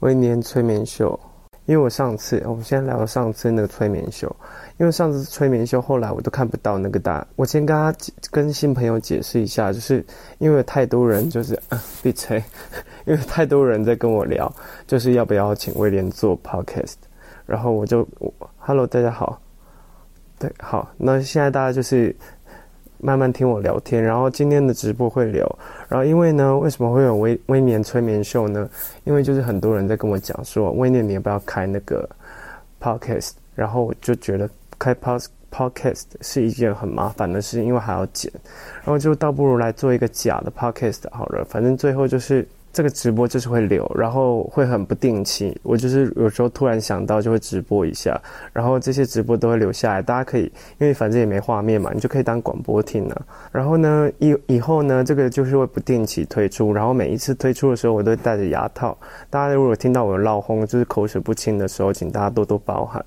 威廉催眠秀，因为我上次，我们先聊上次那个催眠秀，因为上次催眠秀后来我都看不到那个答案。我先跟他跟新朋友解释一下，就是因为太多人就是啊 闭嘴，因为太多人在跟我聊，就是要不要请威廉做 podcast，然后我就我 Hello 大家好，对好，那现在大家就是。慢慢听我聊天，然后今天的直播会聊，然后因为呢，为什么会有微微眠催眠秀呢？因为就是很多人在跟我讲说，微念你也不要开那个 podcast？然后我就觉得开 pod podcast 是一件很麻烦的事，因为还要剪，然后就倒不如来做一个假的 podcast 好了，反正最后就是。这个直播就是会留，然后会很不定期。我就是有时候突然想到就会直播一下，然后这些直播都会留下来，大家可以，因为反正也没画面嘛，你就可以当广播听了。然后呢，以以后呢，这个就是会不定期推出，然后每一次推出的时候，我都会戴着牙套。大家如果听到我闹哄，就是口齿不清的时候，请大家多多包涵。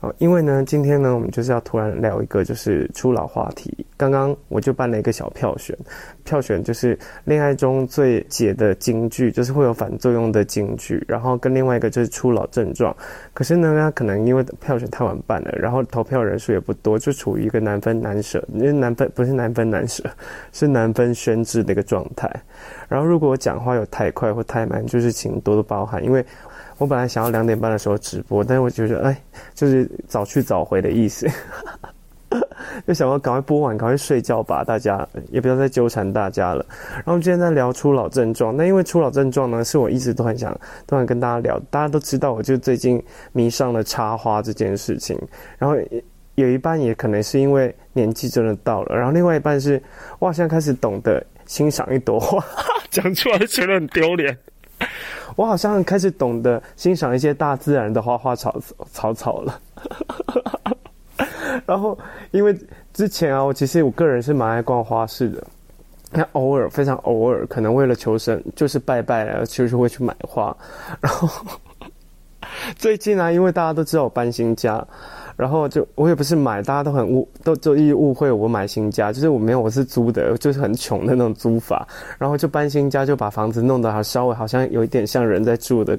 哦，因为呢，今天呢，我们就是要突然聊一个就是初老话题。刚刚我就办了一个小票选，票选就是恋爱中最解的金句，就是会有反作用的金句，然后跟另外一个就是初老症状。可是呢，他可能因为票选太晚办了，然后投票人数也不多，就处于一个难分难舍，因为难分不是难分难舍，是难分宣之的一个状态。然后如果我讲话有太快或太慢，就是请多多包涵，因为。我本来想要两点半的时候直播，但是我觉得，哎，就是早去早回的意思，就想要赶快播完，赶快睡觉吧，大家也不要再纠缠大家了。然后今天在聊初老症状，那因为初老症状呢，是我一直都很想，都想跟大家聊。大家都知道，我就最近迷上了插花这件事情。然后有一半也可能是因为年纪真的到了，然后另外一半是，我好像开始懂得欣赏一朵花，讲出来觉得很丢脸。我好像开始懂得欣赏一些大自然的花花草草草了。然后，因为之前啊，我其实我个人是蛮爱逛花市的。那偶尔，非常偶尔，可能为了求生，就是拜拜了，就是会去买花。然后 最近啊，因为大家都知道我搬新家。然后就我也不是买，大家都很误，都就一误会我买新家，就是我没有，我是租的，就是很穷的那种租法。然后就搬新家，就把房子弄得好稍微好像有一点像人在住的，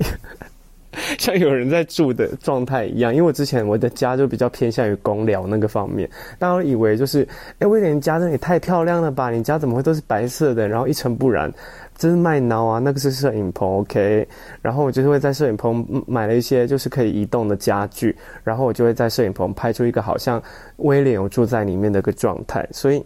像有人在住的状态一样。因为我之前我的家就比较偏向于公寮那个方面，大家以为就是，哎，威廉家这里太漂亮了吧？你家怎么会都是白色的，然后一尘不染？这是麦闹啊，那个是摄影棚，OK。然后我就是会在摄影棚买了一些就是可以移动的家具，然后我就会在摄影棚拍出一个好像威廉有住在里面的一个状态。所以，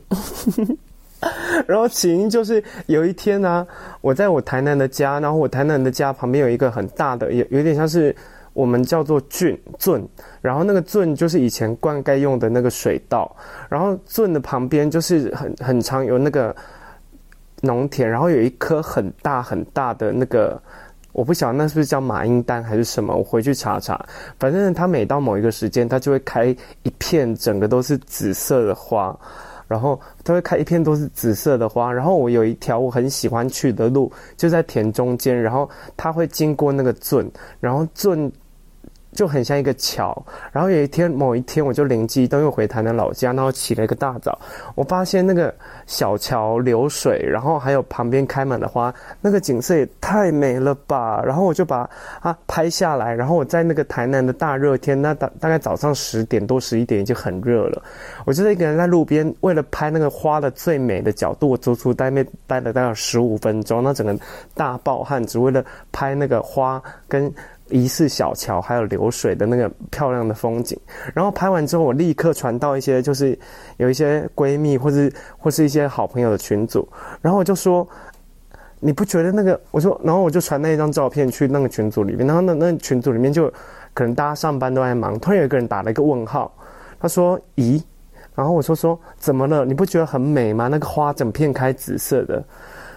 然后起因就是有一天呢、我在我台南的家，然后我台南的家旁边有一个很大的，有有点像是我们叫做圳圳，然后那个圳就是以前灌溉用的那个水道，然后圳的旁边就是很很长有那个。农田，然后有一棵很大很大的那个，我不晓得那是不是叫马缨丹还是什么，我回去查查。反正它每到某一个时间，它就会开一片，整个都是紫色的花，然后它会开一片都是紫色的花。然后我有一条我很喜欢去的路，就在田中间，然后它会经过那个圳，然后圳。就很像一个桥，然后有一天某一天我就灵机一动，又回台南老家，然后起了一个大早，我发现那个小桥流水，然后还有旁边开满了花，那个景色也太美了吧！然后我就把它拍下来，然后我在那个台南的大热天，那大大概早上十点多十一点已经很热了，我就一个人在路边，为了拍那个花的最美的角度，我足足待没待了大概十五分钟，那整个大暴汗，只为了拍那个花跟。疑似小桥，还有流水的那个漂亮的风景。然后拍完之后，我立刻传到一些，就是有一些闺蜜或是或是一些好朋友的群组。然后我就说，你不觉得那个？我说，然后我就传那一张照片去那个群组里面。然后那那群组里面就可能大家上班都在忙，突然有一个人打了一个问号，他说：“咦？”然后我说：“说怎么了？你不觉得很美吗？那个花整片开紫色的。”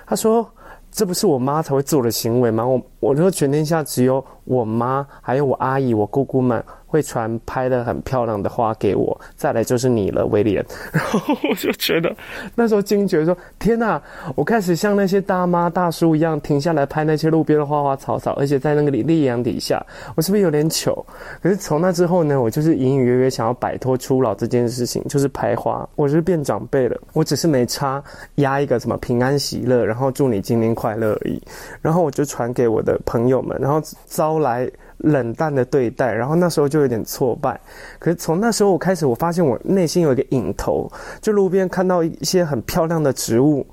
他说。这不是我妈才会做的行为吗？我我说全天下只有我妈，还有我阿姨、我姑姑们。会传拍的很漂亮的花给我，再来就是你了，威廉。然后我就觉得那时候惊觉说：天哪！我开始像那些大妈大叔一样停下来拍那些路边的花花草草，而且在那个烈阳底下，我是不是有点糗？可是从那之后呢，我就是隐隐约约想要摆脱初老这件事情，就是拍花。我是变长辈了，我只是没差压一个什么平安喜乐，然后祝你今年快乐而已。然后我就传给我的朋友们，然后招来。冷淡的对待，然后那时候就有点挫败。可是从那时候我开始，我发现我内心有一个瘾头，就路边看到一些很漂亮的植物，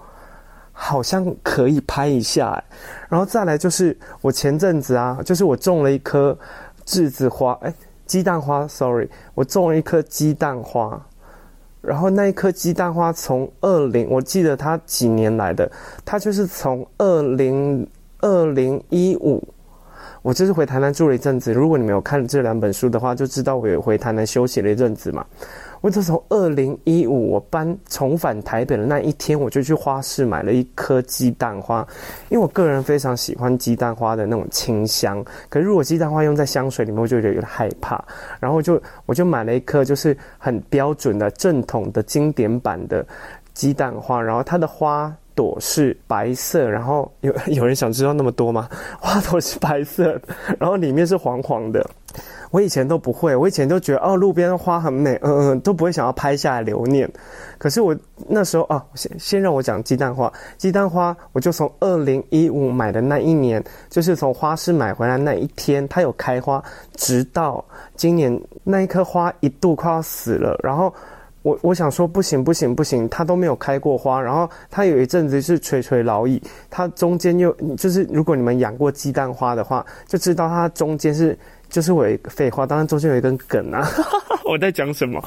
好像可以拍一下。然后再来就是我前阵子啊，就是我种了一棵栀子花，哎，鸡蛋花，sorry，我种了一颗鸡蛋花。然后那一颗鸡蛋花从二零，我记得它几年来的，它就是从二零二零一五。我就是回台南住了一阵子。如果你没有看这两本书的话，就知道我有回台南休息了一阵子嘛。我就从二零一五我搬重返台北的那一天，我就去花市买了一颗鸡蛋花，因为我个人非常喜欢鸡蛋花的那种清香。可是如果鸡蛋花用在香水里面，我就觉得有点害怕。然后就我就买了一颗，就是很标准的正统的经典版的鸡蛋花，然后它的花。朵是白色，然后有 有人想知道那么多吗？花朵是白色，然后里面是黄黄的。我以前都不会，我以前都觉得哦，路边的花很美，嗯嗯，都不会想要拍下来留念。可是我那时候啊，先先让我讲鸡蛋花。鸡蛋花，我就从二零一五买的那一年，就是从花市买回来那一天，它有开花，直到今年那一棵花一度快要死了，然后。我我想说不行不行不行，它都没有开过花，然后它有一阵子是垂垂老矣，它中间又就是如果你们养过鸡蛋花的话，就知道它中间是就是我一个废话，当然中间有一根梗啊，我在讲什么？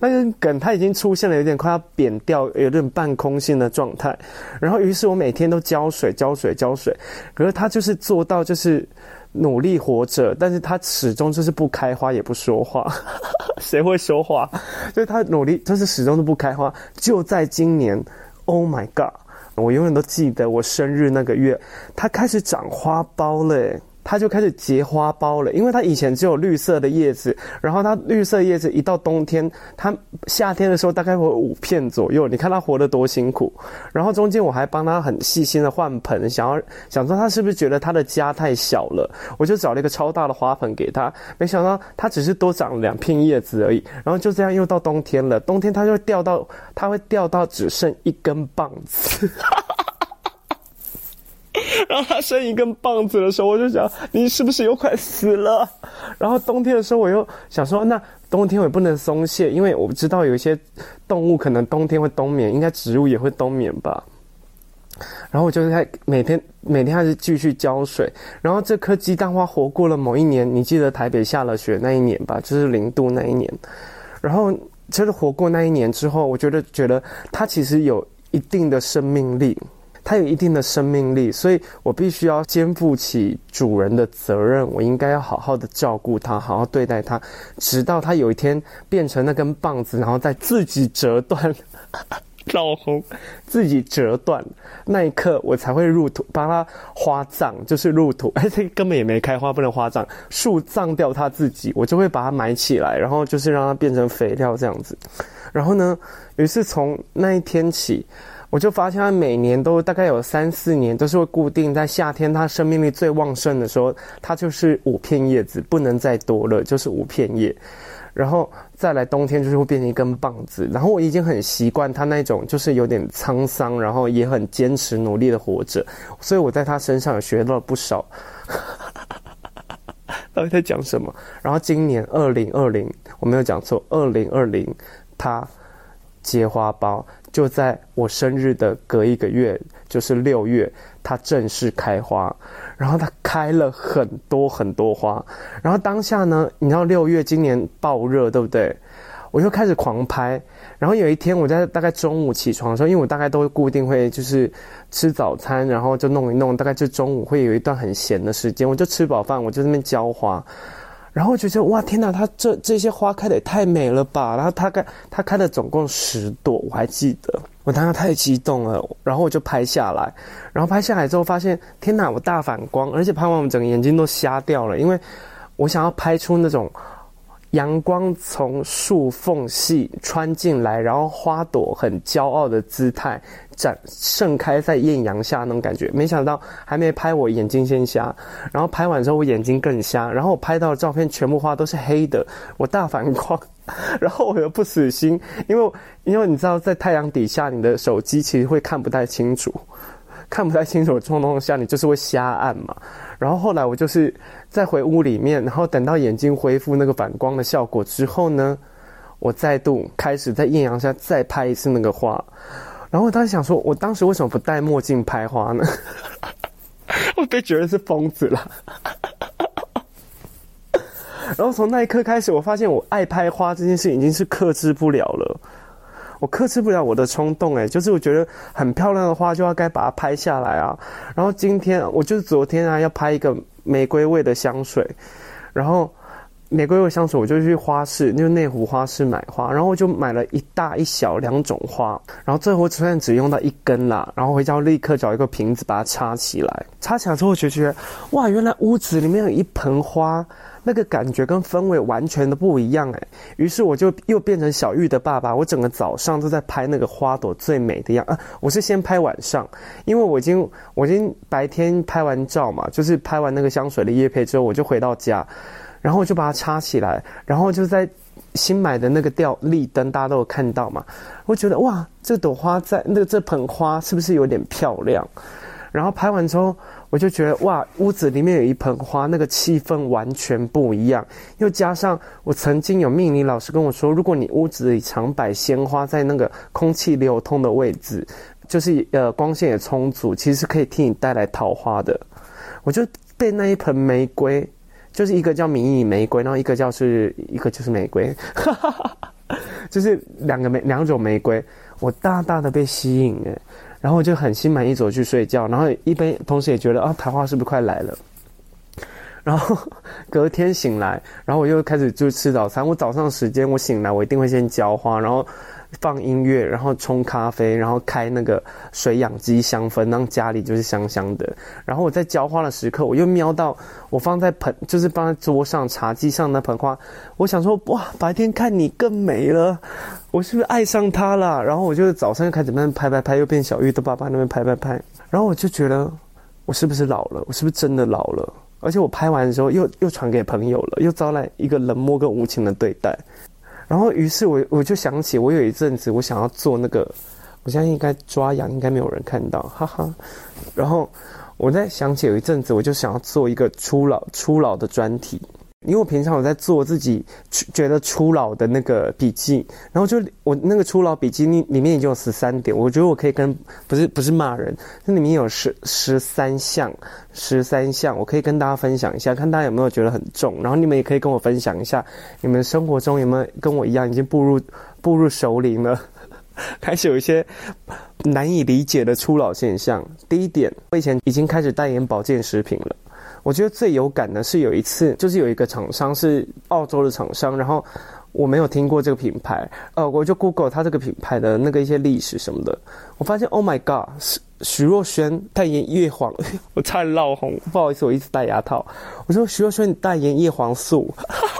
那根梗它已经出现了有点快要扁掉，有点半空心的状态，然后于是我每天都浇水浇水浇水，可是它就是做到就是。努力活着，但是它始终就是不开花，也不说话。谁会说话？所以它努力，就是始终都不开花。就在今年，Oh my God！我永远都记得我生日那个月，它开始长花苞了耶。它就开始结花苞了，因为它以前只有绿色的叶子，然后它绿色叶子一到冬天，它夏天的时候大概会有五片左右。你看它活得多辛苦，然后中间我还帮它很细心的换盆，想要想说它是不是觉得它的家太小了，我就找了一个超大的花盆给它，没想到它只是多长了两片叶子而已，然后就这样又到冬天了，冬天它就会掉到，它会掉到只剩一根棒子。然后它生一根棒子的时候，我就想，你是不是又快死了？然后冬天的时候，我又想说，那冬天我也不能松懈，因为我不知道有一些动物可能冬天会冬眠，应该植物也会冬眠吧。然后我就在每天每天还是继续浇水。然后这颗鸡蛋花活过了某一年，你记得台北下了雪那一年吧？就是零度那一年。然后就是活过那一年之后，我觉得觉得它其实有一定的生命力。它有一定的生命力，所以我必须要肩负起主人的责任。我应该要好好的照顾它，好好对待它，直到它有一天变成那根棒子，然后再自己折断，老红自己折断那一刻，我才会入土，把它花葬，就是入土。哎，这根本也没开花，不能花葬，树葬掉它自己，我就会把它埋起来，然后就是让它变成肥料这样子。然后呢，于是从那一天起。我就发现，它每年都大概有三四年都是会固定在夏天，它生命力最旺盛的时候，它就是五片叶子，不能再多了，就是五片叶。然后再来冬天，就是会变成一根棒子。然后我已经很习惯它那种，就是有点沧桑，然后也很坚持努力的活着。所以我在它身上有学到了不少。到底在讲什么？然后今年二零二零，我没有讲错，二零二零它结花苞。就在我生日的隔一个月，就是六月，它正式开花，然后它开了很多很多花，然后当下呢，你知道六月今年爆热，对不对？我就开始狂拍，然后有一天我在大概中午起床的时候，因为我大概都会固定会就是吃早餐，然后就弄一弄，大概就中午会有一段很闲的时间，我就吃饱饭，我就在那边浇花。然后我就觉得哇天哪，它这这些花开的也太美了吧！然后它开它开的总共十朵，我还记得。我当时太激动了，然后我就拍下来，然后拍下来之后发现天哪，我大反光，而且拍完我整个眼睛都瞎掉了，因为我想要拍出那种。阳光从树缝隙穿进来，然后花朵很骄傲的姿态展盛开在艳阳下那种感觉。没想到还没拍我眼睛先瞎，然后拍完之后我眼睛更瞎，然后我拍到的照片全部花都是黑的，我大反光，然后我又不死心，因为因为你知道在太阳底下你的手机其实会看不太清楚。看不太清楚的状况下，你就是会瞎按嘛。然后后来我就是再回屋里面，然后等到眼睛恢复那个反光的效果之后呢，我再度开始在艳阳下再拍一次那个花。然后我当时想说，我当时为什么不戴墨镜拍花呢？我被觉得是疯子了。然后从那一刻开始，我发现我爱拍花这件事已经是克制不了了。我克制不了我的冲动，哎，就是我觉得很漂亮的花就要该把它拍下来啊。然后今天我就是昨天啊，要拍一个玫瑰味的香水，然后玫瑰味香水我就去花市，就内湖花市买花，然后我就买了一大一小两种花，然后最后我虽然只用到一根啦，然后回家立刻找一个瓶子把它插起来，插起来之后我就觉得哇，原来屋子里面有一盆花。那个感觉跟氛围完全的不一样诶，于是我就又变成小玉的爸爸，我整个早上都在拍那个花朵最美的样啊！我是先拍晚上，因为我已经我已经白天拍完照嘛，就是拍完那个香水的叶配之后，我就回到家，然后我就把它插起来，然后就在新买的那个吊立灯，大家都有看到嘛，我觉得哇，这朵花在那个这盆花是不是有点漂亮？然后拍完之后。我就觉得哇，屋子里面有一盆花，那个气氛完全不一样。又加上我曾经有命理老师跟我说，如果你屋子里常摆鲜花在那个空气流通的位置，就是呃光线也充足，其实是可以替你带来桃花的。我就被那一盆玫瑰，就是一个叫迷你玫瑰，然后一个叫是一个就是玫瑰，就是两个玫两种玫瑰，我大大的被吸引诶。然后我就很心满意足去睡觉，然后一边同时也觉得啊，桃花是不是快来了？然后隔天醒来，然后我又开始就吃早餐。我早上时间我醒来，我一定会先浇花，然后放音乐，然后冲咖啡，然后开那个水氧机香氛，让家里就是香香的。然后我在浇花的时刻，我又瞄到我放在盆，就是放在桌上茶几上那盆花，我想说哇，白天看你更美了。我是不是爱上它了？然后我就早上又开始慢慢拍拍拍，又变小玉的爸爸那边拍拍拍。然后我就觉得，我是不是老了？我是不是真的老了？而且我拍完的时候又又传给朋友了，又招来一个冷漠跟无情的对待。然后于是我我就想起，我有一阵子我想要做那个，我现在应该抓羊，应该没有人看到，哈哈。然后我在想起有一阵子，我就想要做一个初老初老的专题。因为我平常有在做自己觉得初老的那个笔记，然后就我那个初老笔记里里面已经有十三点，我觉得我可以跟不是不是骂人，那里面有十十三项，十三项，我可以跟大家分享一下，看大家有没有觉得很重，然后你们也可以跟我分享一下，你们生活中有没有跟我一样已经步入步入熟龄了，开始有一些难以理解的初老现象。第一点，我以前已经开始代言保健食品了。我觉得最有感的是有一次，就是有一个厂商是澳洲的厂商，然后我没有听过这个品牌，呃，我就 Google 它这个品牌的那个一些历史什么的，我发现 Oh my God，徐徐若瑄代言叶黄，我差点闹红，不好意思，我一直戴牙套。我说徐若瑄你代言叶黄素，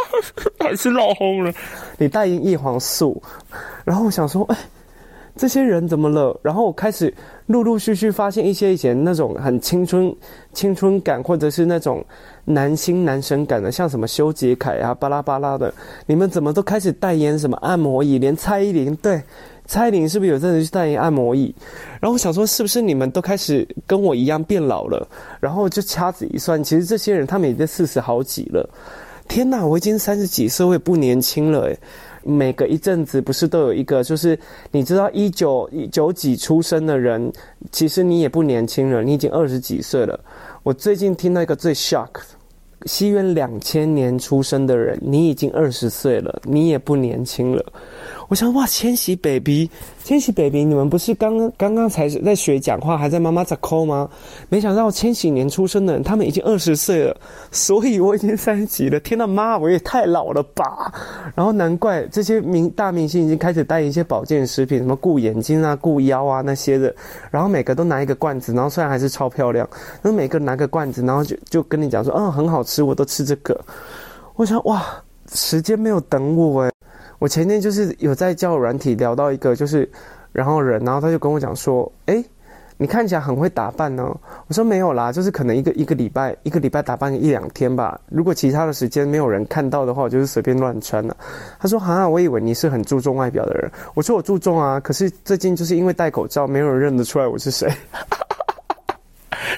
还是闹红了，你代言叶黄素，然后我想说，哎。这些人怎么了？然后我开始陆陆续续发现一些以前那种很青春、青春感，或者是那种男星男神感的，像什么修杰楷啊、巴拉巴拉的，你们怎么都开始代言什么按摩椅？连蔡依林，对，蔡依林是不是有阵子去代言按摩椅？然后我想说，是不是你们都开始跟我一样变老了？然后就掐指一算，其实这些人他们已经四十好几了。天哪，我已经三十几岁，我也不年轻了诶。每隔一阵子不是都有一个，就是你知道一九九几出生的人，其实你也不年轻了，你已经二十几岁了。我最近听到一个最 shock，西元两千年出生的人，你已经二十岁了，你也不年轻了。我想哇，千禧 baby，千禧 baby，你们不是刚刚刚才在学讲话，还在妈妈在抠吗？没想到千禧年出生的人，他们已经二十岁了，所以我已经三十几了。天呐，妈，我也太老了吧！然后难怪这些明大明星已经开始带一些保健食品，什么顾眼睛啊、顾腰啊那些的，然后每个都拿一个罐子，然后虽然还是超漂亮，然后每个拿个罐子，然后就就跟你讲说，嗯，很好吃，我都吃这个。我想哇，时间没有等我诶。我前天就是有在教软体聊到一个，就是然后人，然后他就跟我讲说，哎，你看起来很会打扮呢。我说没有啦，就是可能一个一个礼拜一个礼拜打扮一两天吧。如果其他的时间没有人看到的话，我就是随便乱穿了。他说哈，我以为你是很注重外表的人。我说我注重啊，可是最近就是因为戴口罩，没有人认得出来我是谁。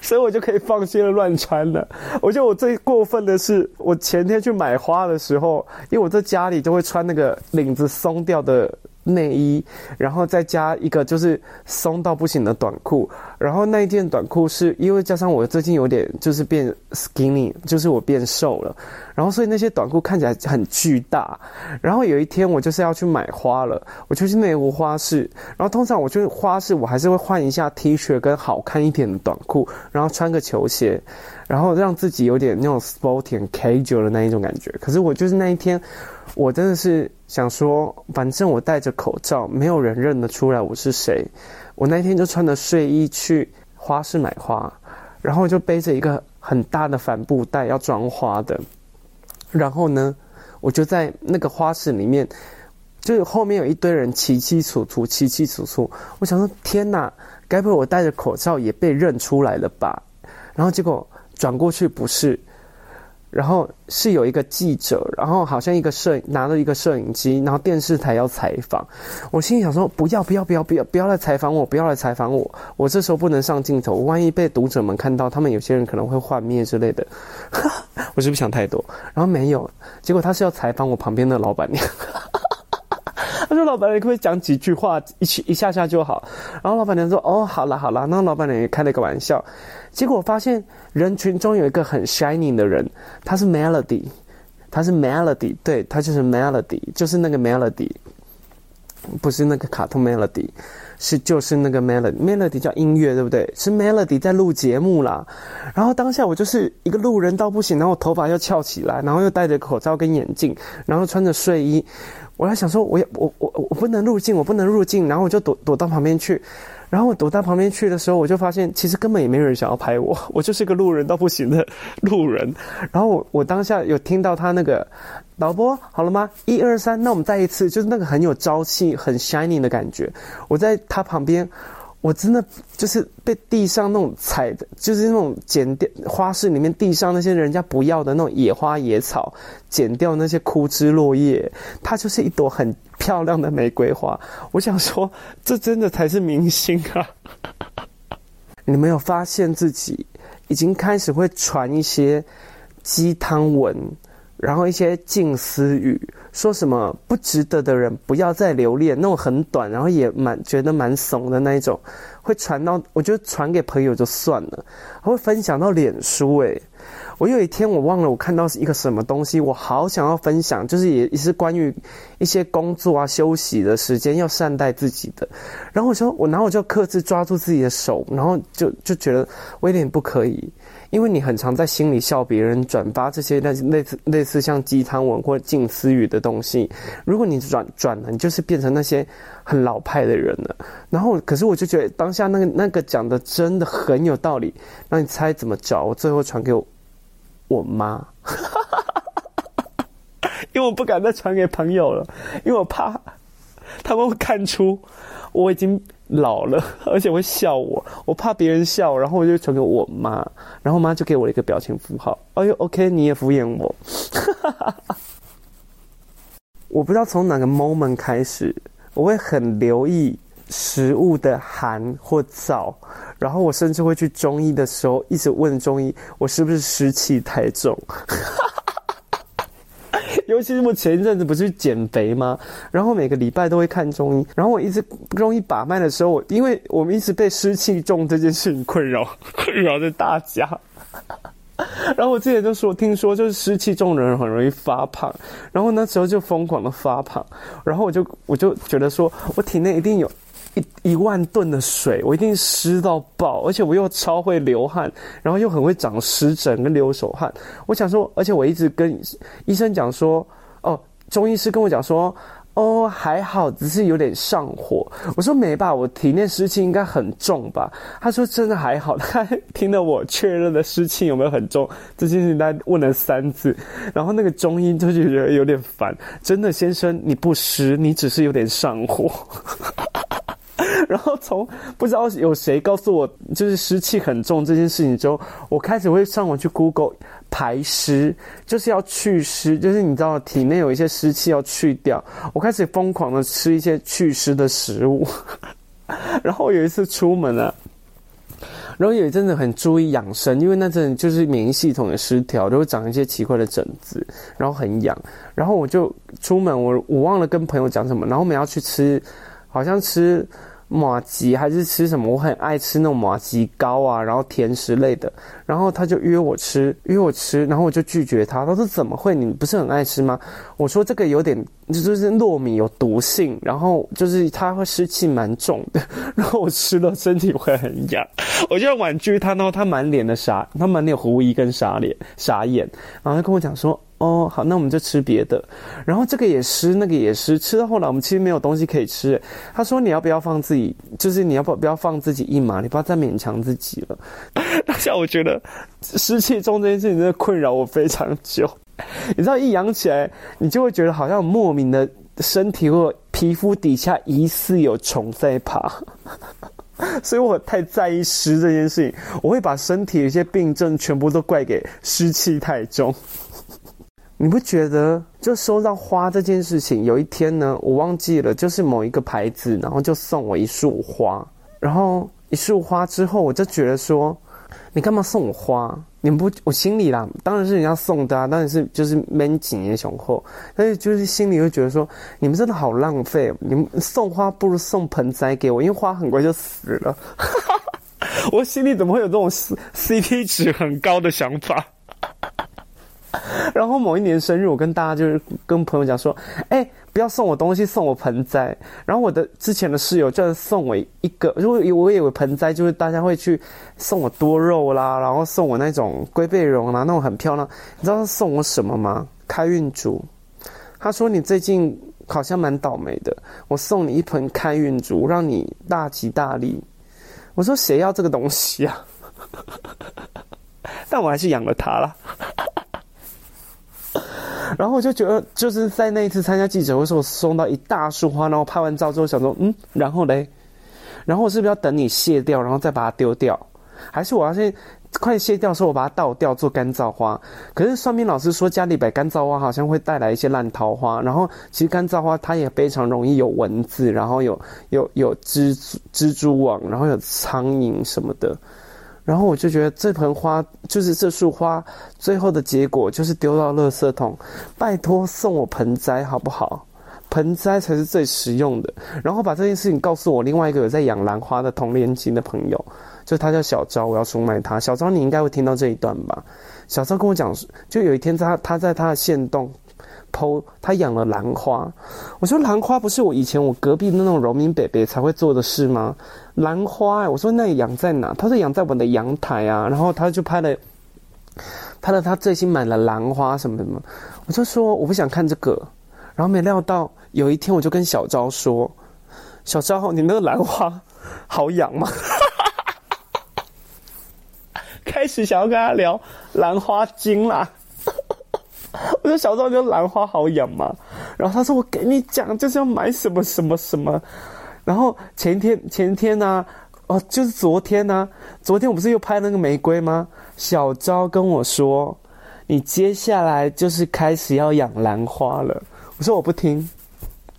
所以我就可以放心的乱穿了。我觉得我最过分的是，我前天去买花的时候，因为我在家里都会穿那个领子松掉的。内衣，然后再加一个就是松到不行的短裤，然后那一件短裤是因为加上我最近有点就是变 skinny，就是我变瘦了，然后所以那些短裤看起来很巨大。然后有一天我就是要去买花了，我就去内湖花市，然后通常我去花市我还是会换一下 T 恤跟好看一点的短裤，然后穿个球鞋，然后让自己有点那种 sporty casual 的那一种感觉。可是我就是那一天。我真的是想说，反正我戴着口罩，没有人认得出来我是谁。我那天就穿着睡衣去花市买花，然后就背着一个很大的帆布袋要装花的。然后呢，我就在那个花市里面，就后面有一堆人齐齐楚楚，齐齐楚楚。我想说，天哪，该不会我戴着口罩也被认出来了吧？然后结果转过去不是。然后是有一个记者，然后好像一个摄拿了一个摄影机，然后电视台要采访。我心里想说：不要不要不要不要不要来采访我，不要来采访我。我这时候不能上镜头，万一被读者们看到，他们有些人可能会幻灭之类的。我是不是想太多？然后没有，结果他是要采访我旁边的老板娘。他说：“老板娘，可不可以讲几句话，一起一下下就好。”然后老板娘说：“哦，好了好了。”那老板娘也开了一个玩笑。结果发现人群中有一个很 shining 的人，他是 Melody，他是 Melody，对，他就是 Melody，就是那个 Melody，不是那个卡通 Melody，是就是那个 Melody，Melody 叫音乐，对不对？是 Melody 在录节目啦。然后当下我就是一个路人到不行，然后我头发又翘起来，然后又戴着口罩跟眼镜，然后穿着睡衣，我还想说，我我我我不能入镜，我不能入镜，然后我就躲躲到旁边去。然后我躲到旁边去的时候，我就发现其实根本也没有人想要拍我，我就是个路人到不行的路人。然后我我当下有听到他那个导播好了吗？一二三，那我们再一次，就是那个很有朝气、很 shining 的感觉。我在他旁边。我真的就是被地上那种踩的，就是那种剪掉花市里面地上那些人家不要的那种野花野草，剪掉那些枯枝落叶，它就是一朵很漂亮的玫瑰花。我想说，这真的才是明星啊！你没有发现自己已经开始会传一些鸡汤文？然后一些静思语，说什么不值得的人不要再留恋，那种很短，然后也蛮觉得蛮怂的那一种，会传到，我觉得传给朋友就算了，还会分享到脸书诶。我有一天我忘了我看到一个什么东西，我好想要分享，就是也也是关于一些工作啊、休息的时间要善待自己的。然后我说我，然后我就克制抓住自己的手，然后就就觉得我有点不可以。因为你很常在心里笑别人转发这些类类似类似像鸡汤文或静思语的东西，如果你转转了，你就是变成那些很老派的人了。然后，可是我就觉得当下那个那个讲的真的很有道理。那你猜怎么着？我最后传给我我妈，因为我不敢再传给朋友了，因为我怕他们会看出我已经。老了，而且会笑我，我怕别人笑，然后我就传给我妈，然后我妈就给我了一个表情符号。哎呦，OK，你也敷衍我。我不知道从哪个 moment 开始，我会很留意食物的寒或燥，然后我甚至会去中医的时候一直问中医，我是不是湿气太重。尤其是我前一阵子不是减肥吗？然后每个礼拜都会看中医，然后我一直不容易把脉的时候，我因为我们一直被湿气重这件事情困扰，困扰着大家。然后我之前就说，听说就是湿气重的人很容易发胖，然后那时候就疯狂的发胖，然后我就我就觉得说我体内一定有一万吨的水，我一定湿到爆，而且我又超会流汗，然后又很会长湿疹跟流手汗。我想说，而且我一直跟医生讲说，哦，中医师跟我讲说。哦，还好，只是有点上火。我说没吧，我体内湿气应该很重吧？他说真的还好。他听了我确认的湿气有没有很重这件事情，他问了三次。然后那个中医就觉得有点烦。真的，先生，你不湿，你只是有点上火。然后从不知道有谁告诉我就是湿气很重这件事情之后，我开始会上网去 Google 排湿，就是要去湿，就是你知道体内有一些湿气要去掉。我开始疯狂的吃一些祛湿的食物。然后有一次出门了，然后有一阵子很注意养生，因为那阵就是免疫系统的失调，就会长一些奇怪的疹子，然后很痒。然后我就出门，我我忘了跟朋友讲什么，然后我们要去吃，好像吃。马吉还是吃什么？我很爱吃那种马吉糕啊，然后甜食类的。然后他就约我吃，约我吃，然后我就拒绝他。他说：“怎么会？你不是很爱吃吗？”我说：“这个有点，就是糯米有毒性，然后就是它会湿气蛮重的。然后我吃了身体会很痒。”我就婉拒他，然后他满脸的傻，他满脸狐疑跟傻脸傻眼，然后他跟我讲说。哦，好，那我们就吃别的。然后这个也湿，那个也湿，吃到后来我们其实没有东西可以吃。他说：“你要不要放自己？就是你要不不要放自己一马？你不要再勉强自己了。”当下我觉得湿气重这件事情真的困扰我非常久。你知道，一痒起来，你就会觉得好像莫名的身体或皮肤底下疑似有虫在爬。所以我太在意湿这件事情，我会把身体的一些病症全部都怪给湿气太重。你不觉得就收到花这件事情？有一天呢，我忘记了，就是某一个牌子，然后就送我一束花，然后一束花之后，我就觉得说，你干嘛送我花？你们不，我心里啦，当然是人家送的啊，当然是就是闷紧也雄厚，但是就是心里会觉得说，你们真的好浪费，你们送花不如送盆栽给我，因为花很快就死了。我心里怎么会有这种 CP 值很高的想法？然后某一年生日，我跟大家就是跟朋友讲说，哎，不要送我东西，送我盆栽。然后我的之前的室友就送我一个，如果我以为盆栽就是大家会去送我多肉啦，然后送我那种龟背榕啦，那种很漂亮。你知道他送我什么吗？开运竹。他说你最近好像蛮倒霉的，我送你一盆开运竹，让你大吉大利。我说谁要这个东西啊？但我还是养了它啦。然后我就觉得，就是在那一次参加记者会时候，我送到一大束花，然后拍完照之后想说，嗯，然后嘞，然后我是不是要等你谢掉，然后再把它丢掉？还是我要先快谢掉的时候，我把它倒掉做干燥花？可是算命老师说家里摆干燥花好像会带来一些烂桃花，然后其实干燥花它也非常容易有蚊子，然后有有有蜘蛛蜘蛛网，然后有苍蝇什么的。然后我就觉得这盆花就是这束花，最后的结果就是丢到垃圾桶。拜托送我盆栽好不好？盆栽才是最实用的。然后把这件事情告诉我另外一个有在养兰花的同年级的朋友，就他叫小昭，我要出卖他。小昭，你应该会听到这一段吧？小昭跟我讲，就有一天他他在他的县洞剖。他养了兰花，我说兰花不是我以前我隔壁的那种荣民伯伯才会做的事吗？兰花、欸，我说那养在哪？他说养在我的阳台啊，然后他就拍了拍了他最新买了兰花什么什么，我就说我不想看这个，然后没料到有一天我就跟小昭说，小昭你那个兰花好养吗？开始想要跟他聊兰花精啦。我说小昭，你兰花好养吗，然后他说我给你讲就是要买什么什么什么，然后前天前天呢、哦就是昨天呢、昨天我不是又拍那个玫瑰吗？小昭跟我说，你接下来就是开始要养兰花了。我说我不听，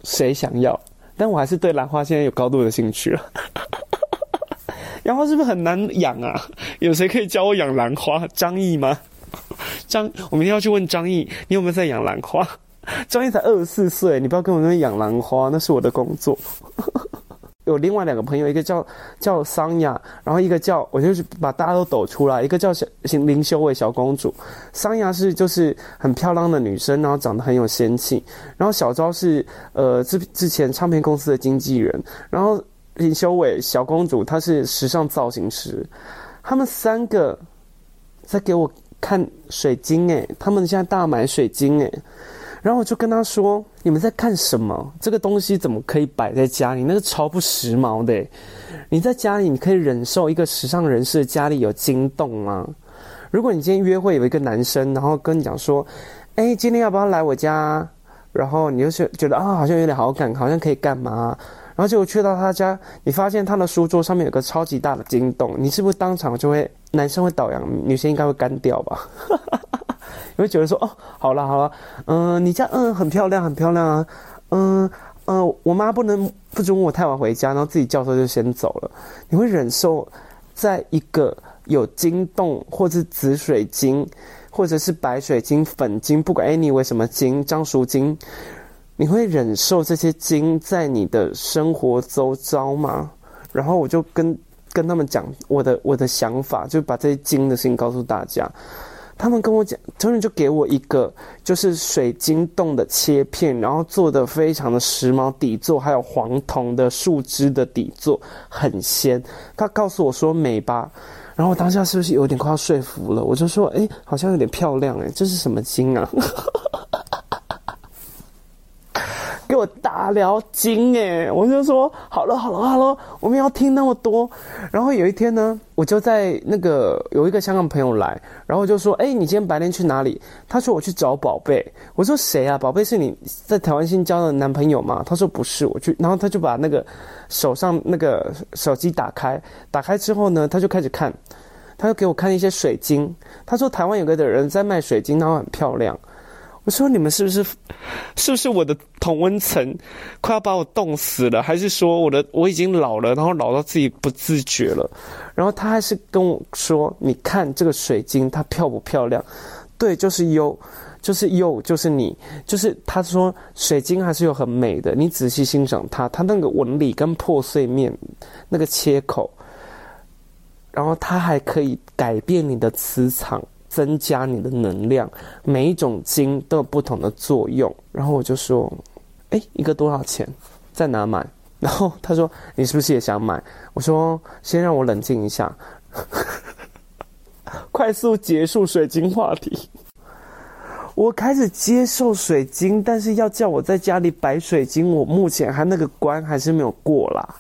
谁想要？但我还是对兰花现在有高度的兴趣了。兰花是不是很难养啊？有谁可以教我养兰花？张毅吗？张，我明天要去问张毅，你有没有在养兰花？张毅才二十四岁，你不要跟我说养兰花，那是我的工作。有另外两个朋友，一个叫叫桑雅，然后一个叫我就是把大家都抖出来，一个叫小林修伟小公主。桑雅是就是很漂亮的女生，然后长得很有仙气。然后小昭是呃之之前唱片公司的经纪人，然后林修伟小公主她是时尚造型师。他们三个在给我看水晶诶，他们现在大买水晶诶。然后我就跟他说：“你们在看什么？这个东西怎么可以摆在家里？那个超不时髦的。你在家里，你可以忍受一个时尚人士的家里有金洞吗？如果你今天约会有一个男生，然后跟你讲说：‘哎，今天要不要来我家？’然后你就是觉得啊，好像有点好感，好像可以干嘛？然后结果去到他家，你发现他的书桌上面有个超级大的金洞，你是不是当场就会男生会倒阳，女生应该会干掉吧？” 你会觉得说哦，好了好了，嗯、呃，你家嗯很漂亮很漂亮啊，嗯嗯、呃，我妈不能不准我太晚回家，然后自己叫车就先走了。你会忍受在一个有金洞，或者是紫水晶，或者是白水晶、粉晶，不管 anyway 什么晶、樟树晶，你会忍受这些晶在你的生活周遭吗？然后我就跟跟他们讲我的我的想法，就把这些晶的事情告诉大家。他们跟我讲，他们就给我一个就是水晶洞的切片，然后做的非常的时髦，底座还有黄铜的树枝的底座，很仙。他告诉我说美吧，然后我当下是不是有点快要说服了？我就说，哎，好像有点漂亮，哎，这是什么金啊？给我大聊金诶，我就说好了好了好了，我们要听那么多。然后有一天呢，我就在那个有一个香港朋友来，然后就说：“哎，你今天白天去哪里？”他说：“我去找宝贝。”我说：“谁啊？宝贝是你在台湾新交的男朋友吗？”他说：“不是，我去。”然后他就把那个手上那个手机打开，打开之后呢，他就开始看，他就给我看一些水晶。他说：“台湾有个的人在卖水晶，然后很漂亮。”我说，你们是不是，是不是我的同温层快要把我冻死了？还是说我的我已经老了，然后老到自己不自觉了？然后他还是跟我说：“你看这个水晶，它漂不漂亮？”对，就是优，就是优，就是你，就是他说水晶还是有很美的。你仔细欣赏它，它那个纹理跟破碎面那个切口，然后它还可以改变你的磁场。增加你的能量，每一种晶都有不同的作用。然后我就说：“哎，一个多少钱？在哪买？”然后他说：“你是不是也想买？”我说：“先让我冷静一下。”快速结束水晶话题。我开始接受水晶，但是要叫我在家里摆水晶，我目前还那个关还是没有过啦。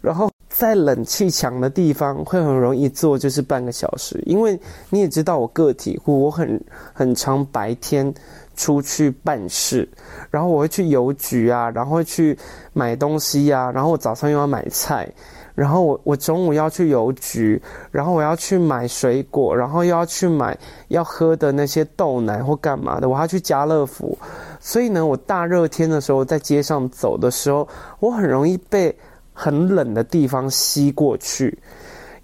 然后。在冷气强的地方会很容易坐，就是半个小时。因为你也知道我个体户，我很很常白天出去办事，然后我会去邮局啊，然后会去买东西啊，然后我早上又要买菜，然后我我中午要去邮局，然后我要去买水果，然后又要去买要喝的那些豆奶或干嘛的，我要去家乐福。所以呢，我大热天的时候在街上走的时候，我很容易被。很冷的地方吸过去，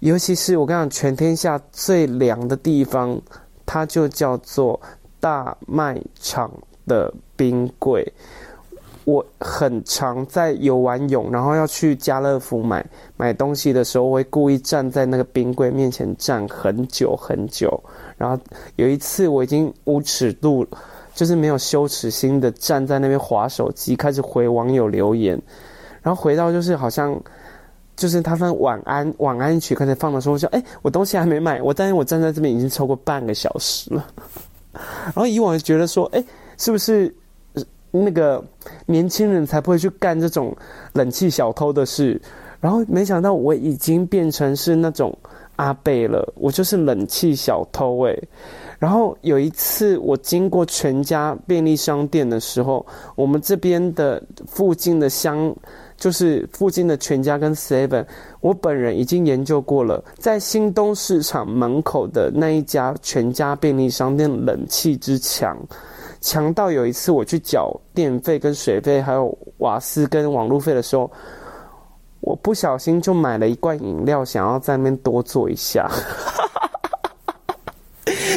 尤其是我跟你讲，全天下最凉的地方，它就叫做大卖场的冰柜。我很常在游完泳，然后要去家乐福买买东西的时候，我会故意站在那个冰柜面前站很久很久。然后有一次，我已经无尺度，就是没有羞耻心的站在那边划手机，开始回网友留言。然后回到就是好像，就是他放晚安晚安曲开始放的时候，我说：“哎，我东西还没买，我但是我站在这边已经超过半个小时了。”然后以往就觉得说：“哎，是不是那个年轻人才不会去干这种冷气小偷的事？”然后没想到我已经变成是那种阿贝了，我就是冷气小偷诶。然后有一次，我经过全家便利商店的时候，我们这边的附近的乡，就是附近的全家跟 Seven，我本人已经研究过了，在新东市场门口的那一家全家便利商店冷气之强，强到有一次我去缴电费跟水费，还有瓦斯跟网路费的时候，我不小心就买了一罐饮料，想要在那边多坐一下。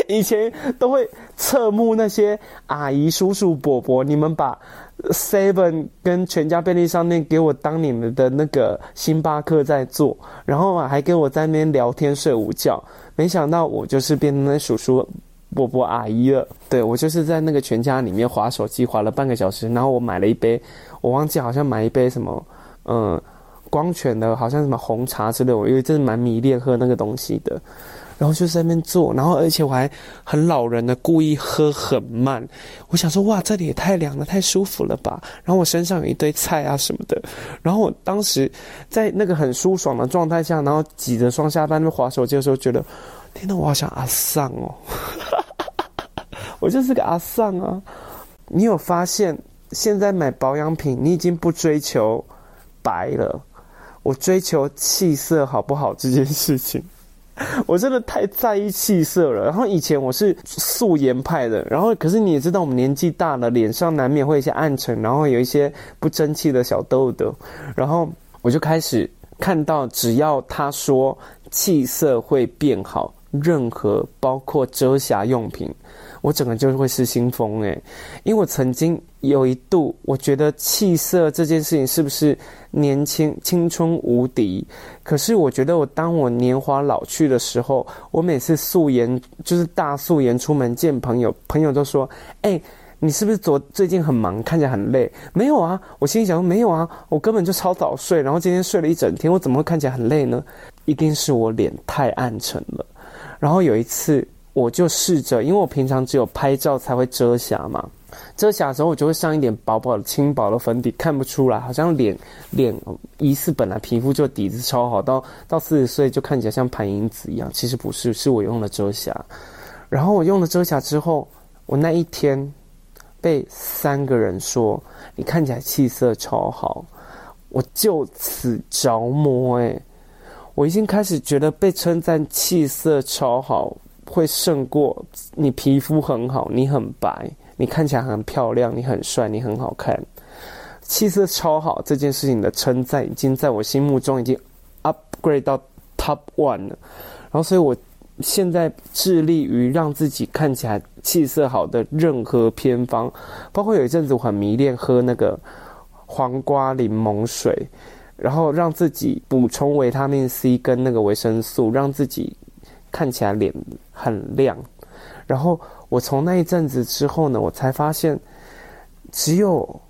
以前都会侧目那些阿姨、叔叔、伯伯，你们把 Seven 跟全家便利商店给我当你们的那个星巴克在做，然后啊还跟我在那边聊天睡午觉，没想到我就是变成那叔叔伯伯阿姨了。对，我就是在那个全家里面划手机划了半个小时，然后我买了一杯，我忘记好像买一杯什么，嗯，光泉的，好像什么红茶之类，我因为真的蛮迷恋喝那个东西的。然后就在那边坐，然后而且我还很老人的故意喝很慢。我想说，哇，这里也太凉了，太舒服了吧。然后我身上有一堆菜啊什么的。然后我当时在那个很舒爽的状态下，然后挤着双下巴那滑手机的时候，觉得天哪，我好像阿桑哦，我就是个阿桑啊。你有发现，现在买保养品，你已经不追求白了，我追求气色好不好这件事情。我真的太在意气色了。然后以前我是素颜派的，然后可是你也知道，我们年纪大了，脸上难免会有一些暗沉，然后有一些不争气的小痘痘。然后我就开始看到，只要他说气色会变好，任何包括遮瑕用品。我整个就是会失心疯诶，因为我曾经有一度，我觉得气色这件事情是不是年轻青春无敌？可是我觉得我当我年华老去的时候，我每次素颜就是大素颜出门见朋友，朋友都说：“哎，你是不是昨最近很忙，看起来很累？”没有啊，我心里想说没有啊，我根本就超早睡，然后今天睡了一整天，我怎么会看起来很累呢？一定是我脸太暗沉了。然后有一次。我就试着，因为我平常只有拍照才会遮瑕嘛，遮瑕的时候我就会上一点薄薄的轻薄的粉底，看不出来，好像脸脸疑似本来皮肤就底子超好，到到四十岁就看起来像盘英子一样，其实不是，是我用了遮瑕。然后我用了遮瑕之后，我那一天被三个人说你看起来气色超好，我就此着魔诶，我已经开始觉得被称赞气色超好。会胜过你皮肤很好，你很白，你看起来很漂亮，你很帅，你很好看，气色超好。这件事情的称赞已经在我心目中已经 upgrade 到 top one 了。然后，所以我现在致力于让自己看起来气色好的任何偏方，包括有一阵子我很迷恋喝那个黄瓜柠檬水，然后让自己补充维他命 C 跟那个维生素，让自己。看起来脸很亮，然后我从那一阵子之后呢，我才发现，只有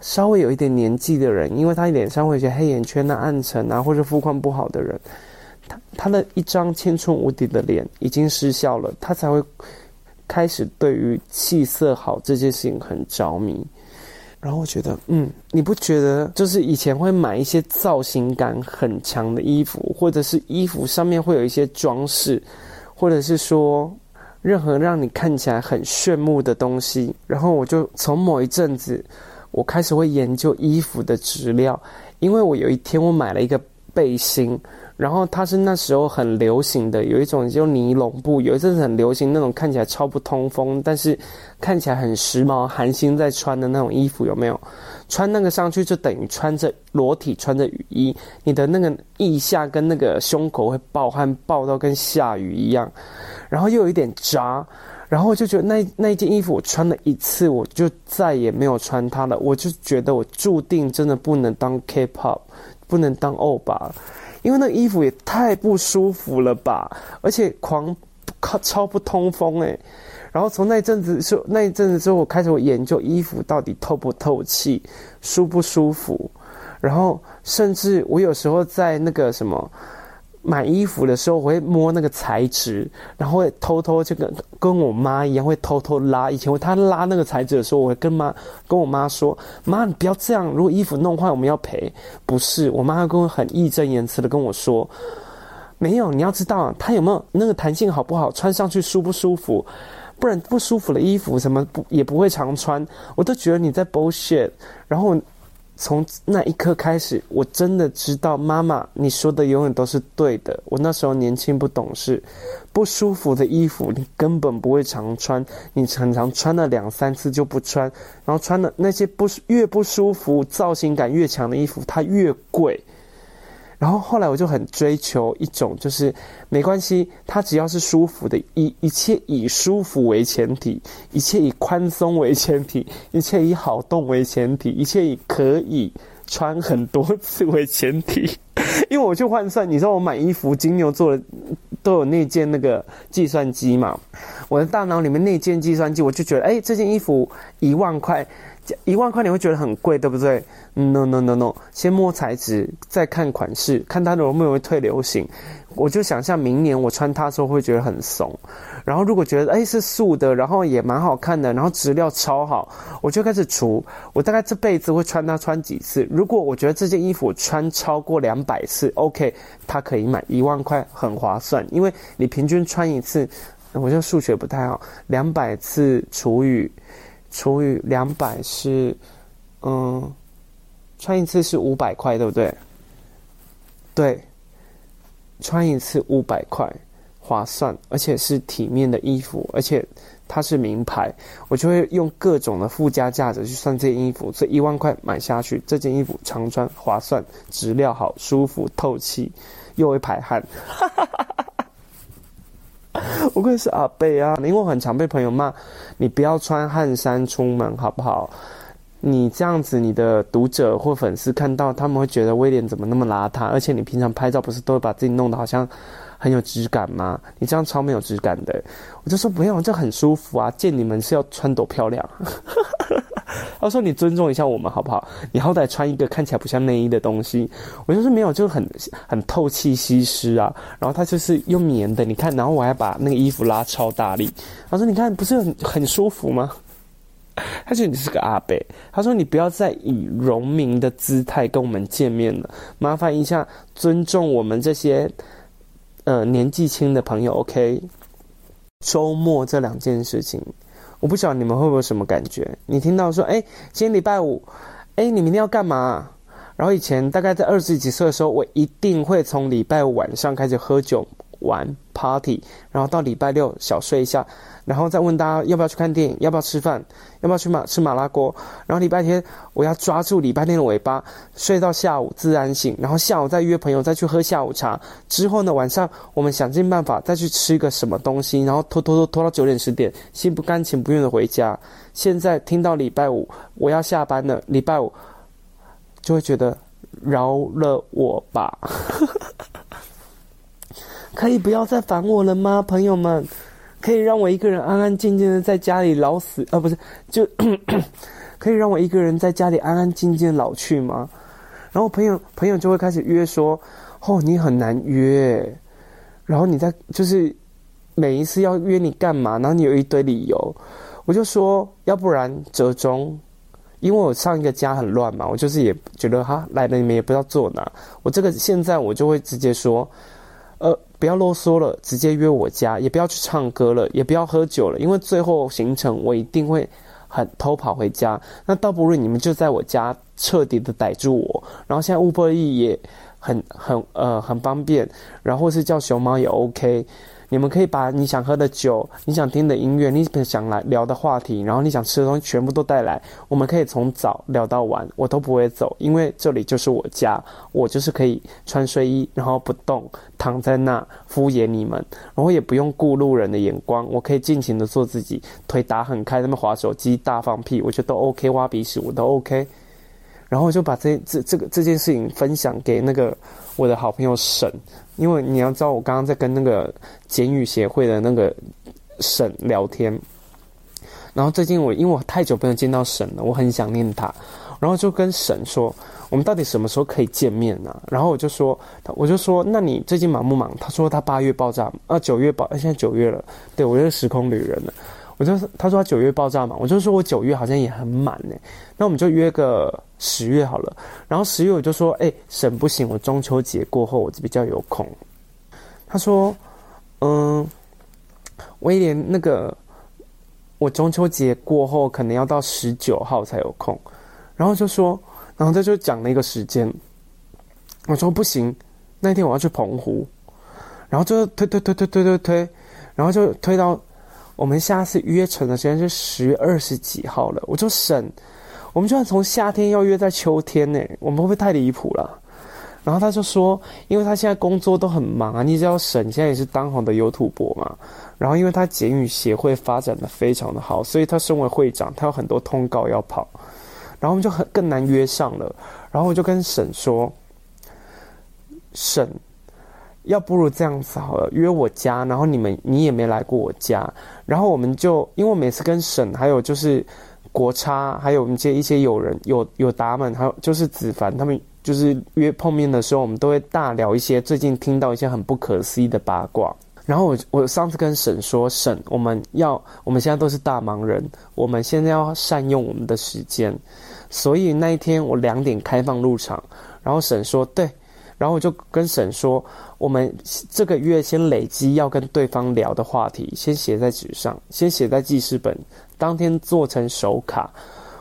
稍微有一点年纪的人，因为他脸上会有些黑眼圈啊、暗沉啊，或者肤况不好的人，他他的一张青春无敌的脸已经失效了，他才会开始对于气色好这件事情很着迷。然后我觉得，嗯，你不觉得就是以前会买一些造型感很强的衣服，或者是衣服上面会有一些装饰，或者是说任何让你看起来很炫目的东西。然后我就从某一阵子，我开始会研究衣服的质料，因为我有一天我买了一个背心。然后它是那时候很流行的，有一种就尼龙布，有一阵子很流行那种看起来超不通风，但是看起来很时髦，韩星在穿的那种衣服，有没有？穿那个上去就等于穿着裸体穿着雨衣，你的那个腋下跟那个胸口会爆汗，爆到跟下雨一样，然后又有一点扎，然后我就觉得那那一件衣服我穿了一次，我就再也没有穿它了，我就觉得我注定真的不能当 K-pop，不能当欧巴。因为那衣服也太不舒服了吧，而且狂靠超不通风诶。然后从那阵子说那一阵子之后，我开始我研究衣服到底透不透气，舒不舒服，然后甚至我有时候在那个什么。买衣服的时候，我会摸那个材质，然后会偷偷就跟跟我妈一样，会偷偷拉。以前我她拉那个材质的时候，我会跟妈跟我妈说：“妈，你不要这样，如果衣服弄坏，我们要赔。”不是，我妈会跟我很义正言辞的跟我说：“没有，你要知道它有没有那个弹性好不好，穿上去舒不舒服，不然不舒服的衣服什么不也不会常穿。”我都觉得你在 bullshit，然后。从那一刻开始，我真的知道妈妈你说的永远都是对的。我那时候年轻不懂事，不舒服的衣服你根本不会常穿，你常常穿了两三次就不穿，然后穿的那些不越不舒服、造型感越强的衣服，它越贵。然后后来我就很追求一种，就是没关系，它只要是舒服的，一一切以舒服为前提，一切以宽松为前提，一切以好动为前提，一切以可以穿很多次为前提。因为我去换算，你知道我买衣服，金牛座的都有内建那个计算机嘛，我的大脑里面内建计算机，我就觉得，哎，这件衣服一万块。一万块你会觉得很贵，对不对？No No No No，先摸材质，再看款式，看它容不容易退流行。我就想象明年我穿它的时候会觉得很怂。然后如果觉得诶是素的，然后也蛮好看的，然后质料超好，我就开始除。我大概这辈子会穿它穿几次？如果我觉得这件衣服穿超过两百次，OK，它可以买一万块，很划算。因为你平均穿一次，我这数学不太好，两百次除以。除以两百是，嗯，穿一次是五百块，对不对？对，穿一次五百块，划算，而且是体面的衣服，而且它是名牌，我就会用各种的附加价值去算这件衣服，所以一万块买下去，这件衣服常穿，划算，质料好，舒服，透气，又会排汗。不愧是阿贝啊！因为我很常被朋友骂，你不要穿汗衫出门，好不好？你这样子，你的读者或粉丝看到，他们会觉得威廉怎么那么邋遢？而且你平常拍照不是都会把自己弄得好像很有质感吗？你这样超没有质感的。我就说不用，这很舒服啊！见你们是要穿多漂亮。他说：“你尊重一下我们好不好？你好歹穿一个看起来不像内衣的东西。”我就说：“没有，就很很透气吸湿啊。”然后他就是用棉的，你看，然后我还把那个衣服拉超大力。他说：“你看，不是很很舒服吗？”他说：“你是个阿伯。”他说：“你不要再以荣民的姿态跟我们见面了，麻烦一下尊重我们这些呃年纪轻的朋友。”OK，周末这两件事情。我不晓得你们会不会有什么感觉？你听到说，哎，今天礼拜五，哎，你明天要干嘛？然后以前大概在二十几岁的时候，我一定会从礼拜五晚上开始喝酒。玩 party，然后到礼拜六小睡一下，然后再问大家要不要去看电影，要不要吃饭，要不要去马吃麻辣锅。然后礼拜天我要抓住礼拜天的尾巴，睡到下午自然醒，然后下午再约朋友再去喝下午茶。之后呢，晚上我们想尽办法再去吃个什么东西，然后拖拖拖拖到九点十点，心不甘情不愿的回家。现在听到礼拜五我要下班了，礼拜五就会觉得饶了我吧。可以不要再烦我了吗，朋友们？可以让我一个人安安静静的在家里老死啊？不是，就 可以让我一个人在家里安安静静的老去吗？然后朋友朋友就会开始约说：“哦，你很难约。”然后你在就是每一次要约你干嘛？然后你有一堆理由，我就说：“要不然折中，因为我上一个家很乱嘛，我就是也觉得哈来了你们也不知道坐哪。我这个现在我就会直接说，呃。”不要啰嗦了，直接约我家，也不要去唱歌了，也不要喝酒了，因为最后行程我一定会很偷跑回家。那倒不如你们就在我家彻底的逮住我。然后现在 Uber E 也很很呃很方便，然后是叫熊猫也 OK。你们可以把你想喝的酒、你想听的音乐、你想来聊的话题，然后你想吃的东西全部都带来。我们可以从早聊到晚，我都不会走，因为这里就是我家，我就是可以穿睡衣，然后不动，躺在那敷衍你们，然后也不用顾路人的眼光，我可以尽情的做自己，腿打很开，那么滑手机、大放屁，我觉得都 OK，挖鼻屎我都 OK。然后我就把这这这个这件事情分享给那个我的好朋友沈，因为你要知道，我刚刚在跟那个简语协会的那个沈聊天，然后最近我因为我太久没有见到沈了，我很想念他，然后就跟沈说，我们到底什么时候可以见面呢？然后我就说，我就说，那你最近忙不忙？他说他八月爆炸，啊九月爆，现在九月了，对，我就是时空旅人了。我就他说他九月爆炸嘛，我就说我九月好像也很满呢，那我们就约个十月好了。然后十月我就说，哎，沈不行，我中秋节过后我就比较有空。他说，嗯，威廉那个我中秋节过后可能要到十九号才有空。然后就说，然后他就讲了一个时间。我说不行，那天我要去澎湖。然后就推推推推推推推，然后就推到。我们下次约成的时间是十月二十几号了，我就省，我们就算从夏天要约在秋天呢，我们会不会太离谱了？然后他就说，因为他现在工作都很忙啊，你知道沈现在也是当红的有土博嘛。然后因为他捷运协会发展的非常的好，所以他身为会长，他有很多通告要跑，然后我们就很更难约上了。然后我就跟沈说，沈，要不如这样子好了，约我家，然后你们你也没来过我家，然后我们就因为每次跟沈还有就是国差，还有我们这一些友人有有达们，还有就是子凡他们。就是约碰面的时候，我们都会大聊一些最近听到一些很不可思议的八卦。然后我我上次跟沈说，沈，我们要我们现在都是大忙人，我们现在要善用我们的时间。所以那一天我两点开放入场，然后沈说对，然后我就跟沈说，我们这个月先累积要跟对方聊的话题，先写在纸上，先写在记事本，当天做成手卡。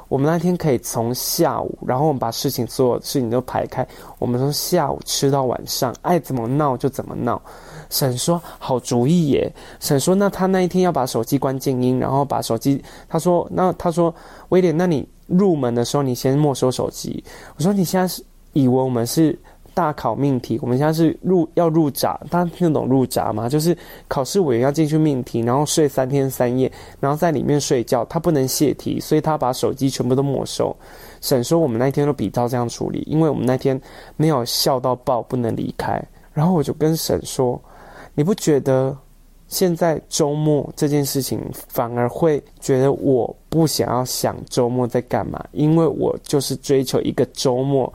我们那天可以从下午，然后我们把事情所有事情都排开。我们从下午吃到晚上，爱怎么闹就怎么闹。沈说好主意耶。沈说那他那一天要把手机关静音，然后把手机。他说那他说威廉，那你入门的时候你先没收手机。我说你现在是以为我们是。大考命题，我们现在是入要入闸，大家听得懂入闸吗？就是考试委员要进去命题，然后睡三天三夜，然后在里面睡觉，他不能泄题，所以他把手机全部都没收。沈说我们那天都比照这样处理，因为我们那天没有笑到爆，不能离开。然后我就跟沈说，你不觉得现在周末这件事情反而会觉得我不想要想周末在干嘛？因为我就是追求一个周末。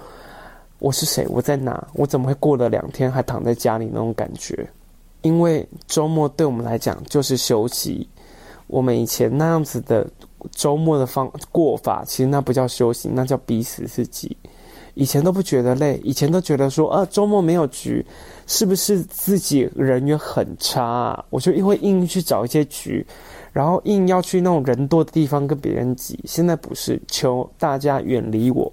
我是谁？我在哪？我怎么会过了两天还躺在家里那种感觉？因为周末对我们来讲就是休息。我们以前那样子的周末的方过法，其实那不叫休息，那叫逼死自己。以前都不觉得累，以前都觉得说啊，周末没有局，是不是自己人缘很差啊？我就会硬去找一些局，然后硬要去那种人多的地方跟别人挤。现在不是，求大家远离我。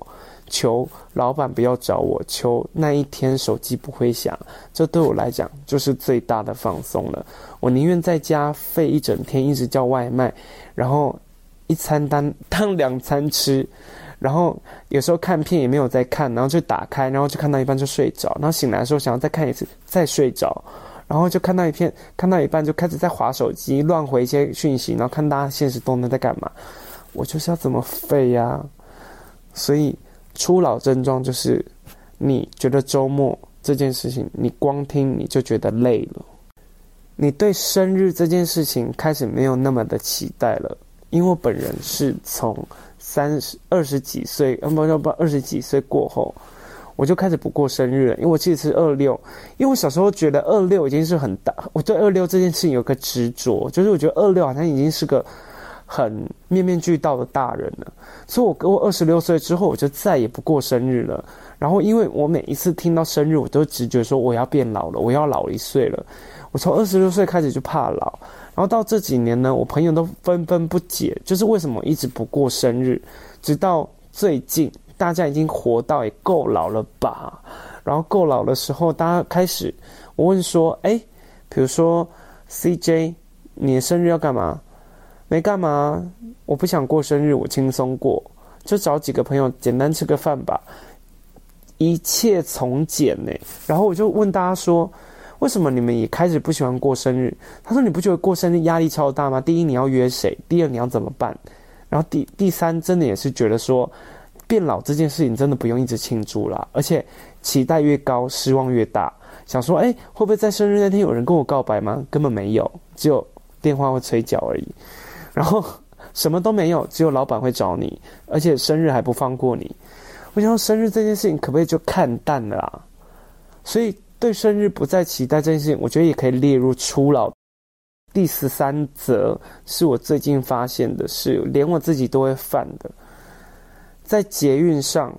求老板不要找我，求那一天手机不会响，这对我来讲就是最大的放松了。我宁愿在家废一整天，一直叫外卖，然后一餐单当两餐吃，然后有时候看片也没有在看，然后就打开，然后就看到一半就睡着，然后醒来的时候想要再看一次，再睡着，然后就看到一片，看到一半就开始在划手机，乱回一些讯息，然后看大家现实动态在干嘛。我就是要怎么废呀？所以。初老症状就是，你觉得周末这件事情，你光听你就觉得累了。你对生日这件事情开始没有那么的期待了，因为我本人是从三十二十几岁，嗯不不不二十几岁过后，我就开始不过生日了，因为我记得是二六，因为我小时候觉得二六已经是很大，我对二六这件事情有个执着，就是我觉得二六好像已经是个。很面面俱到的大人了，所以我跟我二十六岁之后，我就再也不过生日了。然后，因为我每一次听到生日，我都直觉说我要变老了，我要老一岁了。我从二十六岁开始就怕老，然后到这几年呢，我朋友都纷纷不解，就是为什么一直不过生日。直到最近，大家已经活到也够老了吧？然后够老的时候，大家开始我问说：“哎，比如说 CJ，你的生日要干嘛？”没干嘛，我不想过生日，我轻松过，就找几个朋友简单吃个饭吧，一切从简呢。然后我就问大家说，为什么你们也开始不喜欢过生日？他说，你不觉得过生日压力超大吗？第一你要约谁？第二你要怎么办？然后第第三真的也是觉得说，变老这件事情真的不用一直庆祝啦，而且期待越高失望越大。想说，哎，会不会在生日那天有人跟我告白吗？根本没有，只有电话会催缴而已。然后 什么都没有，只有老板会找你，而且生日还不放过你。我想说，生日这件事情可不可以就看淡了啊？所以对生日不再期待这件事情，我觉得也可以列入初老。第十三则是我最近发现的事，连我自己都会犯的，在捷运上，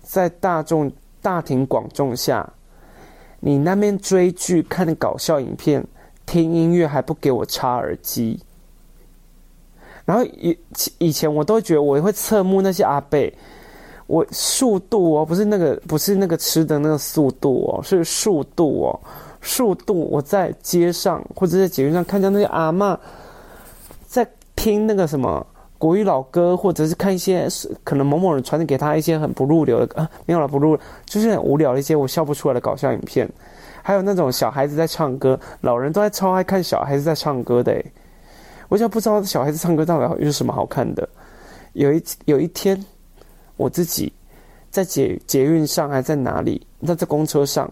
在大众大庭广众下，你那边追剧、看搞笑影片、听音乐还不给我插耳机。然后以以前我都觉得我会侧目那些阿贝，我速度哦，不是那个不是那个吃的那个速度哦，是速度哦，速度。我在街上或者在捷运上看见那些阿嬷在听那个什么国语老歌，或者是看一些可能某某人传给他一些很不入流的啊，没有了不入，就是很无聊的一些我笑不出来的搞笑影片，还有那种小孩子在唱歌，老人都在超爱看小孩子在唱歌的，我就不知道小孩子唱歌到底有什么好看的。有一有一天，我自己在捷捷运上还在哪里？那在公车上，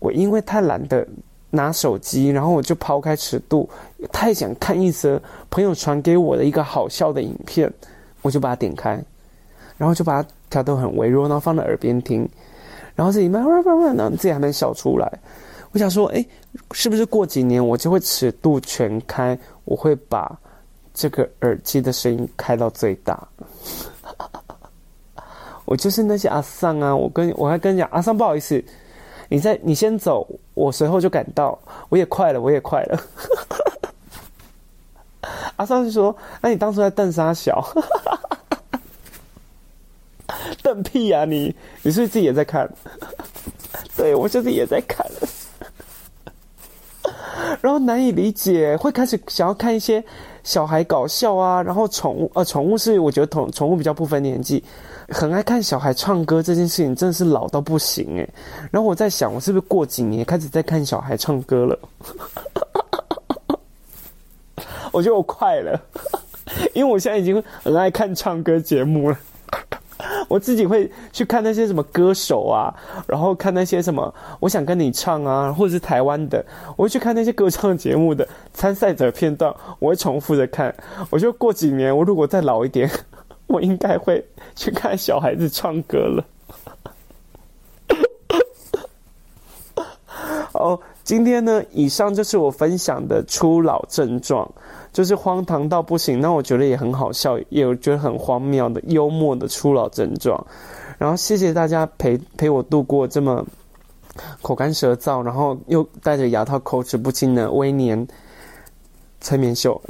我因为太懒得。拿手机，然后我就抛开尺度，太想看一则朋友传给我的一个好笑的影片，我就把它点开，然后就把它调得很微弱，然后放在耳边听，然后自己慢慢慢慢，然后自己还没笑出来。我想说，哎，是不是过几年我就会尺度全开？我会把这个耳机的声音开到最大。我就是那些阿桑啊，我跟我还跟你讲，阿桑不好意思。你在，你先走，我随后就赶到。我也快了，我也快了。阿桑就说：“那你当初在瞪啥小？瞪屁啊你！你是不是自己也在看？对，我就是也在看。然后难以理解，会开始想要看一些小孩搞笑啊，然后宠物，呃，宠物是我觉得宠宠物比较不分年纪。”很爱看小孩唱歌这件事情，真的是老到不行诶。然后我在想，我是不是过几年开始在看小孩唱歌了？我觉得我快了，因为我现在已经很爱看唱歌节目了。我自己会去看那些什么歌手啊，然后看那些什么我想跟你唱啊，或者是台湾的，我会去看那些歌唱节目的 参赛者片段，我会重复的看。我觉得过几年，我如果再老一点。我应该会去看小孩子唱歌了。哦，今天呢，以上就是我分享的初老症状，就是荒唐到不行，那我觉得也很好笑，也有觉得很荒谬的幽默的初老症状。然后谢谢大家陪陪我度过这么口干舌燥，然后又戴着牙套口齿不清的威廉催眠秀。